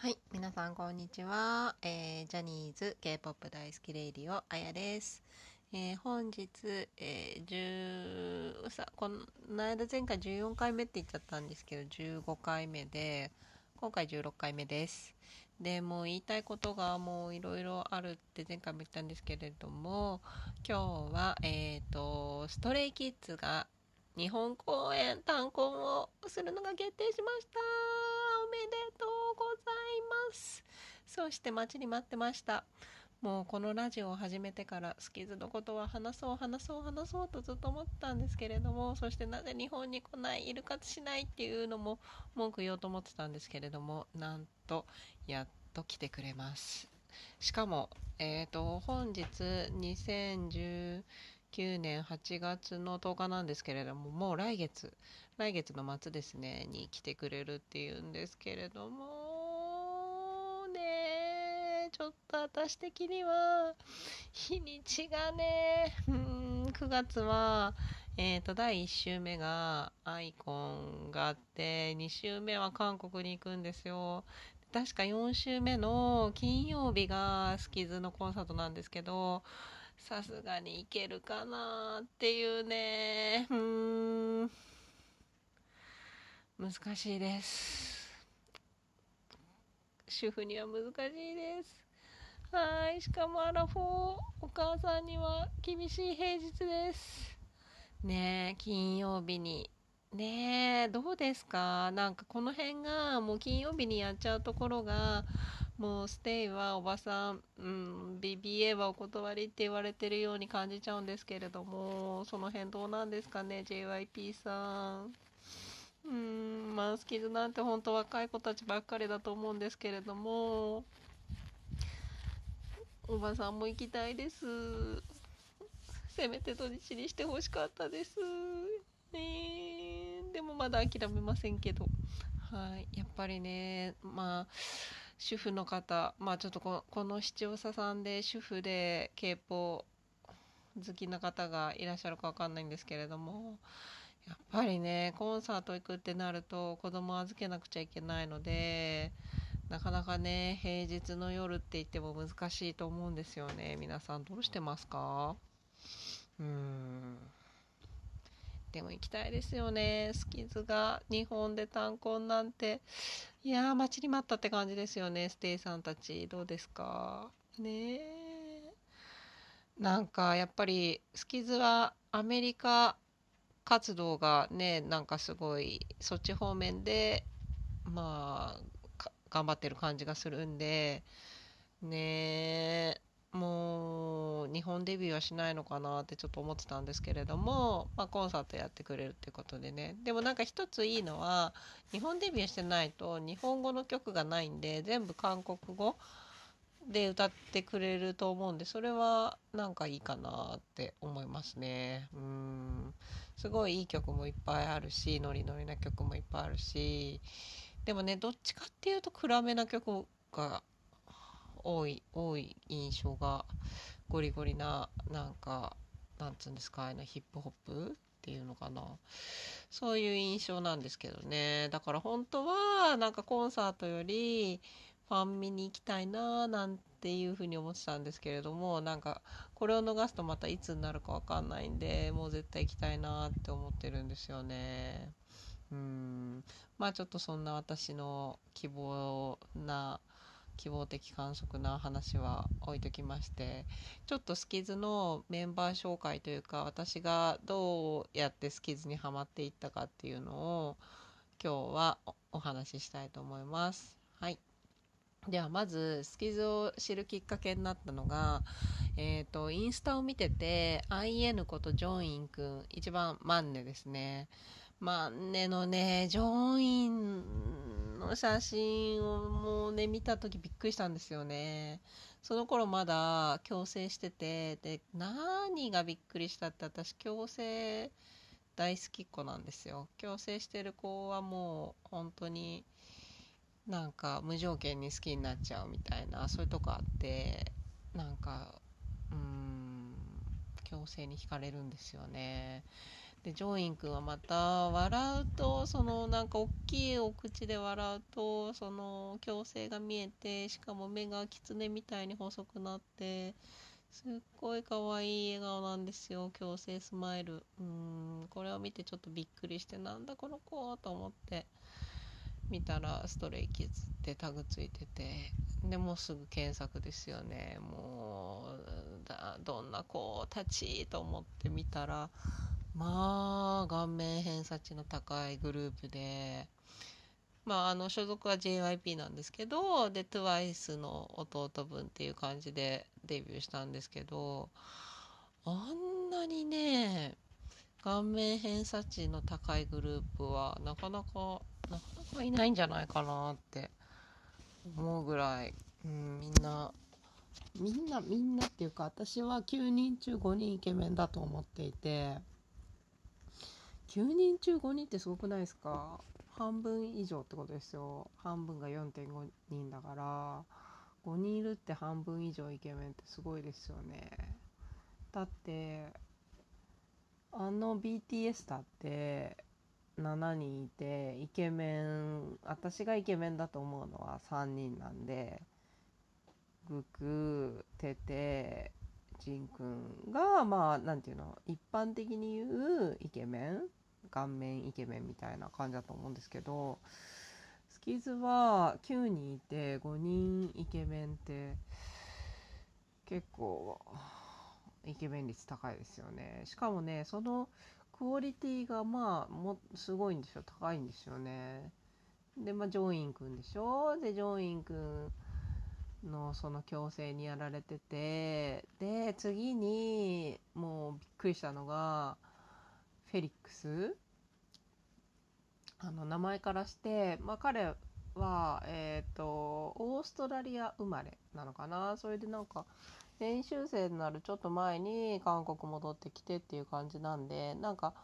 はい、皆さんこんにちは。えージャニーズ K-POP 大好きレイディオあやです。えー本日、えー10さこの間前回14回目って言っちゃったんですけど15回目で今回16回目です。でもう言いたいことがもういろいろあるって前回も言ったんですけれども今日はえっ、とストレイキッズが日本公演単行をするのが決定しましためでとうございます。そして待ちに待ってました。もうこのラジオを始めてからスキズのことは話そう話そう話そうとずっと思ったんですけれどもそしてなぜ日本に来ないイルカツしないっていうのも文句言おうと思ってたんですけれどもなんとやっと来てくれます。しかもえっ、と本日2019年8月の10日なんですけれどももう来月来月の末ですねに来てくれるっていうんですけれどもねちょっと私的には日にちがねうん9月はえー、と第1週目がアイコンがあって2週目は韓国に行くんですよ。確か4週目の金曜日がスキズのコンサートなんですけどさすがに行けるかなっていうね。うーん。難しいです。主婦には難しいです。はい。しかもアラフォーお母さんには厳しい平日です。ねえ金曜日に。ねえどうですか？なんかこの辺がもう金曜日にやっちゃうところがもうステイはおばさん、うん、BBA はお断りって言われてるように感じちゃうんですけれどもその辺どうなんですかね JYP さん。うんまあスキズなんて本当若い子たちばっかりだと思うんですけれどもおばさんも行きたいです。せめて土日にしてほしかったです。ねでもまだ諦めませんけど。はいやっぱりねまあ主婦の方まあちょっとこの視聴者さんで主婦で K-POP 好きな方がいらっしゃるかわかんないんですけれどもやっぱりねコンサート行くってなると子供預けなくちゃいけないのでなかなかね平日の夜って言っても難しいと思うんですよね。皆さんどうしてますか？うーん。でも行きたいですよね。スキズが日本で単婚なんて。いやー待ちに待ったって感じですよねステイさんたち。どうですか？ねなんかやっぱりスキズはアメリカ活動がねなんかすごいそっち方面でまあ頑張ってる感じがするんでねえ。もう日本デビューはしないのかなってちょっと思ってたんですけれども、まあ、コンサートやってくれるっていうことでね。でもなんか一ついいのは日本デビューしてないと日本語の曲がないんで全部韓国語で歌ってくれると思うんでそれはなんかいいかなって思いますね。うん。すごいいい曲もいっぱいあるしノリノリな曲もいっぱいあるし。でもねどっちかっていうと暗めな曲が多い多い印象がゴリゴリななんかなんつうんですかあのヒップホップっていうのかな。そういう印象なんですけどね。だから本当はなんかコンサートよりファン見に行きたいななんていうふうに思ってたんですけれどもなんかこれを逃すとまたいつになるかわかんないんでもう絶対行きたいなって思ってるんですよね。うん。まあちょっとそんな私の希望な希望的観測な話は置いときましてちょっとスキズのメンバー紹介というか私がどうやってスキズにはまっていったかっていうのを今日はお話ししたいと思います。はいではまずスキズを知るきっかけになったのが、えー、とインスタを見てて IN ことジョンインくん一番マンネですねマンネのねジョインの写真をもうね見た時びっくりしたんですよね。その頃まだ矯正しててで何がびっくりしたって私矯正大好きっ子なんですよ。矯正してる子はもう本当になんか無条件に好きになっちゃうみたいなそういうとこあってなんかうん強制に惹かれるんですよね。でジョイン君はまた笑うとそのなんか大きいお口で笑うとその矯正が見えてしかも目が狐みたいに細くなってすっごい可愛い笑顔なんですよ矯正スマイル。うんこれを見てちょっとびっくりしてなんだこの子と思って見たらストレイキッズってタグついててでもうすぐ検索ですよね。もうどんな子たちと思って見たらまあ顔面偏差値の高いグループでまああの所属は JYP なんですけどで TWICE の弟分っていう感じでデビューしたんですけどあんなにね顔面偏差値の高いグループはなかなかなかなかいないんじゃないかなって思うぐらい、うん、みんなみんなみんなっていうか私は9人中5人イケメンだと思っていて9人中5人ってすごくないですか？半分以上ってことですよ。半分が4.5人だから。5人いるって半分以上イケメンってすごいですよね。だってあの BTS だって7人いてイケメン私がイケメンだと思うのは3人なんでグクテテジンくんがまあ何ていうの一般的に言うイケメン顔面イケメンみたいな感じだと思うんですけどスキズは9人いて5人イケメンって結構イケメン率高いですよね。しかもねそのクオリティがまあもすごいんですよ。高いんですよね。でまあジョインくんでしょ？でジョインくんのその矯正にやられててで次にもうびっくりしたのがフェリックス？あの名前からして、まあ、彼は、えーと、オーストラリア生まれなのかな？それでなんか練習生になるちょっと前に韓国戻ってきてっていう感じなんでなんか、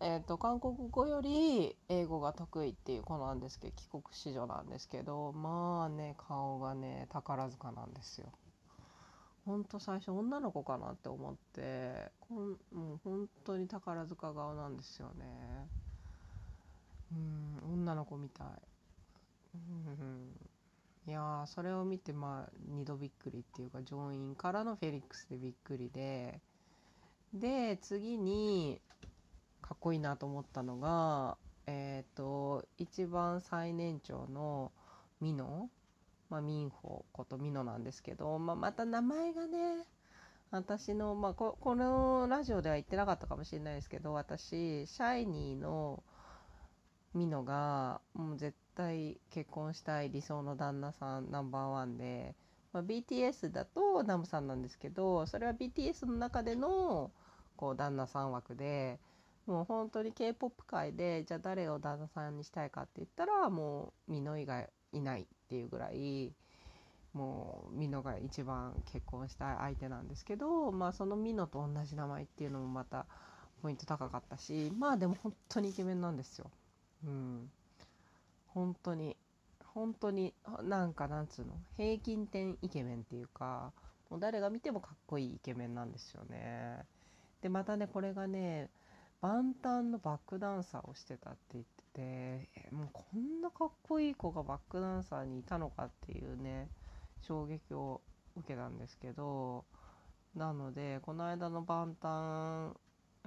えーと、韓国語より英語が得意っていう子なんですけど帰国子女なんですけどまあね顔がね宝塚なんですよ。ほんと最初女の子かなって思ってこんもう本当に宝塚顔なんですよね。うん女の子みたい。いやそれを見てまあ2度びっくりっていうか上院からのフェリックスでびっくりでで次にかっこいいなと思ったのがえっ、ー、と一番最年長のミノまあ、ミンホことミノなんですけど、まあ、また名前がね私の、まあこ、このラジオでは言ってなかったかもしれないですけど私シャイニーのミノがもう絶対結婚したい理想の旦那さんナンバーワンで、まあ、BTS だとナムさんなんですけどそれは BTS の中でのこう旦那さん枠でもう本当に K-POP 界でじゃあ誰を旦那さんにしたいかって言ったらもうミノ以外いないっていうぐらいもうミノが一番結婚したい相手なんですけどまあそのミノと同じ名前っていうのもまたポイント高かったしまあでも本当にイケメンなんですよ。うん、本当に本当になんかなんつうの平均点イケメンっていうかもう誰が見てもかっこいいイケメンなんですよね。でまたねこれがね万端のバックダンサーをしてたって言っててもうこんなかっこいい子がバックダンサーにいたのかっていうね衝撃を受けたんですけどなのでこの間の万端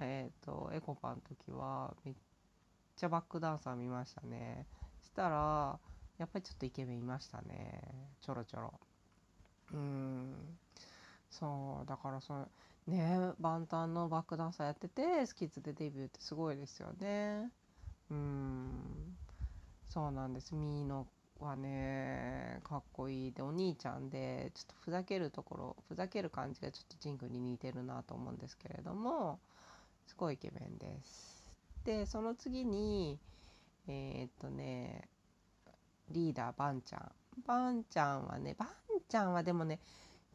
えっ、ー、とエコパの時はめっちゃバックダンサー見ましたね。したらやっぱりちょっとイケメンいましたね。ちょろちょろ。うん。そうだからそのね万端のバックダンサーやっててスキッズでデビューってすごいですよね。うん。そうなんです。ミーノはねかっこいいでお兄ちゃんでちょっとふざけるところふざける感じがちょっとジンクに似てるなと思うんですけれどもすごいイケメンです。でその次にえー、っとねリーダーバンちゃん。バンちゃんはねバンちゃんはでもね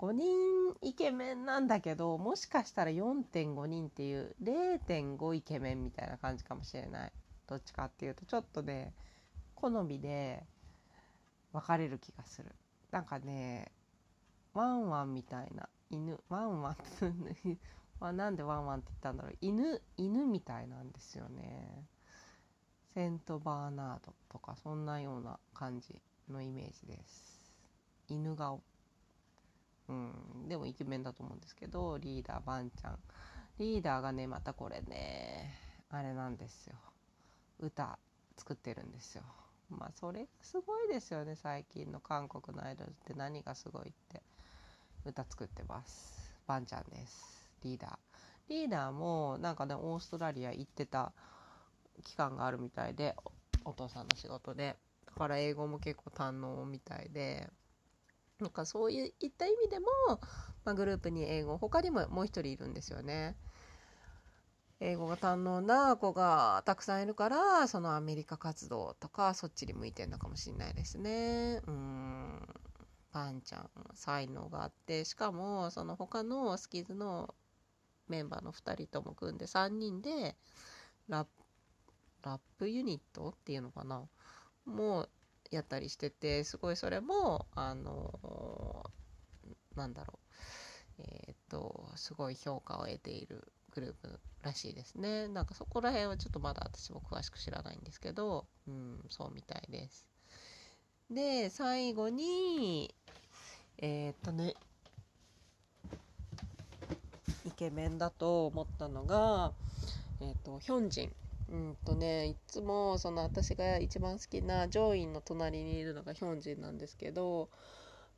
5人イケメンなんだけどもしかしたら4.5人っていう0.5イケメンみたいな感じかもしれない。どっちかっていうとちょっとね好みで分かれる気がする。なんかねワンワンみたいな犬ワンワンは なんでワンワンって言ったんだろう。犬犬みたいなんですよね。セントバーナードとかそんなような感じのイメージです。犬顔。うん。でもイケメンだと思うんですけどリーダーバンちゃん。リーダーがねまたこれねあれなんですよ。歌作ってるんですよ。まあそれすごいですよね最近の韓国のアイドルって。何がすごいって。歌作ってます。バンちゃんです。リーダー。リーダーもなんかねオーストラリア行ってた期間があるみたいでお父さんの仕事で。だから英語も結構堪能みたいで。なんかそういった意味でも、まあ、グループに英語他にももう一人いるんですよね。英語が堪能な子がたくさんいるからそのアメリカ活動とかそっちに向いてるのかもしれないですね。うん。パンちゃん才能があってしかもその他のスキズのメンバーの2人とも組んで3人でラッラップユニットっていうのかな。もうやったりしててすごいそれもあのなんだろう。えっ、とすごい評価を得ているグループらしいですね。なんかそこら辺はちょっとまだ私も詳しく知らないんですけどうんそうみたいです。で最後にえっ、とねイケメンだと思ったのがえっ、とヒョンジン。うんとねいつもその私が一番好きなジョインの隣にいるのがヒョンジンなんですけど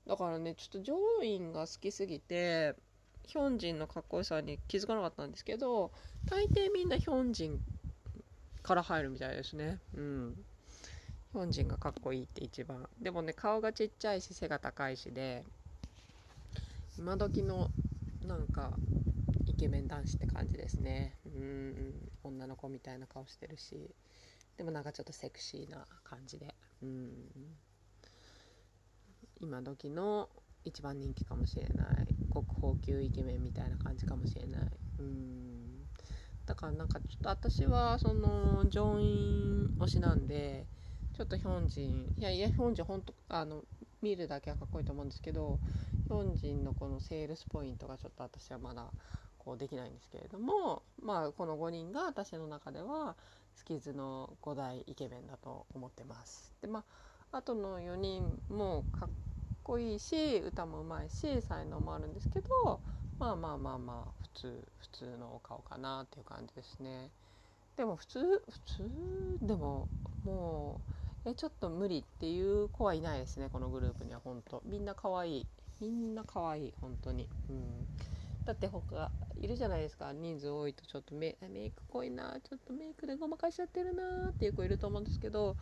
だからねちょっとジョインが好きすぎてヒョンジンのかっこよさに気づかなかったんですけど大抵みんなヒョンジンから入るみたいですね。うん。ヒョンジンがかっこいいって一番。でもね顔がちっちゃいし背が高いしで今時のなんかイケメン男子って感じですね。うん。女の子みたいな顔してるしでもなんかちょっとセクシーな感じで。うん。今時の一番人気かもしれない。国宝級イケメンみたいな感じかもしれない。うん。だからなんかちょっと私はそのジョイン推しなんでちょっとヒョンジンいやいやヒョンジンほんとあの見るだけはかっこいいと思うんですけどヒョンジンのこのセールスポイントがちょっと私はまだこうできないんですけれどもまあこの5人が私の中ではスキズの5大イケメンだと思ってます。でまああとの4人もかっこいいし歌もうまいし才能もあるんですけどまあまあまあまあ普通普通のお顔かなっていう感じですね。でも普通普通？でももうえちょっと無理っていう子はいないですねこのグループには本当。みんな可愛い。みんな可愛い本当に。うん。だって他いるじゃないですか。人数多いとちょっとメメイク濃いなちょっとメイクでごまかしちゃってるなっていう子いると思うんですけど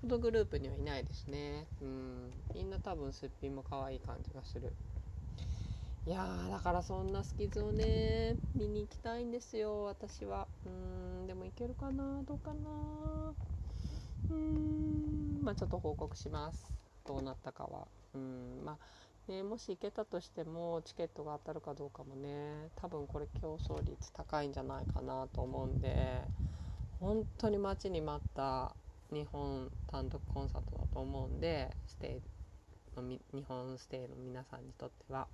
このグループにはいないですね。うん。みんな多分すっぴんも可愛い感じがする。いやーだからそんなスキズをね見に行きたいんですよ私は。うん。でも行けるかな？どうかな？うん。まあちょっと報告します。どうなったかは。うん。まあね、もし行けたとしてもチケットが当たるかどうかもね多分これ競争率高いんじゃないかなと思うんで本当に待ちに待った日本単独コンサートだと思うんでステイの日本ステイの皆さんにとっては。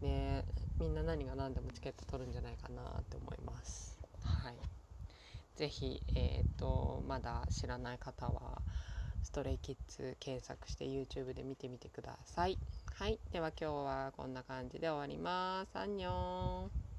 ねみんな何が何でもチケット取るんじゃないかなって思います。はい。是非えっ、とまだ知らない方はストレイキッズ検索して YouTube で見てみてください。はい。では今日はこんな感じで終わります。アンニョン。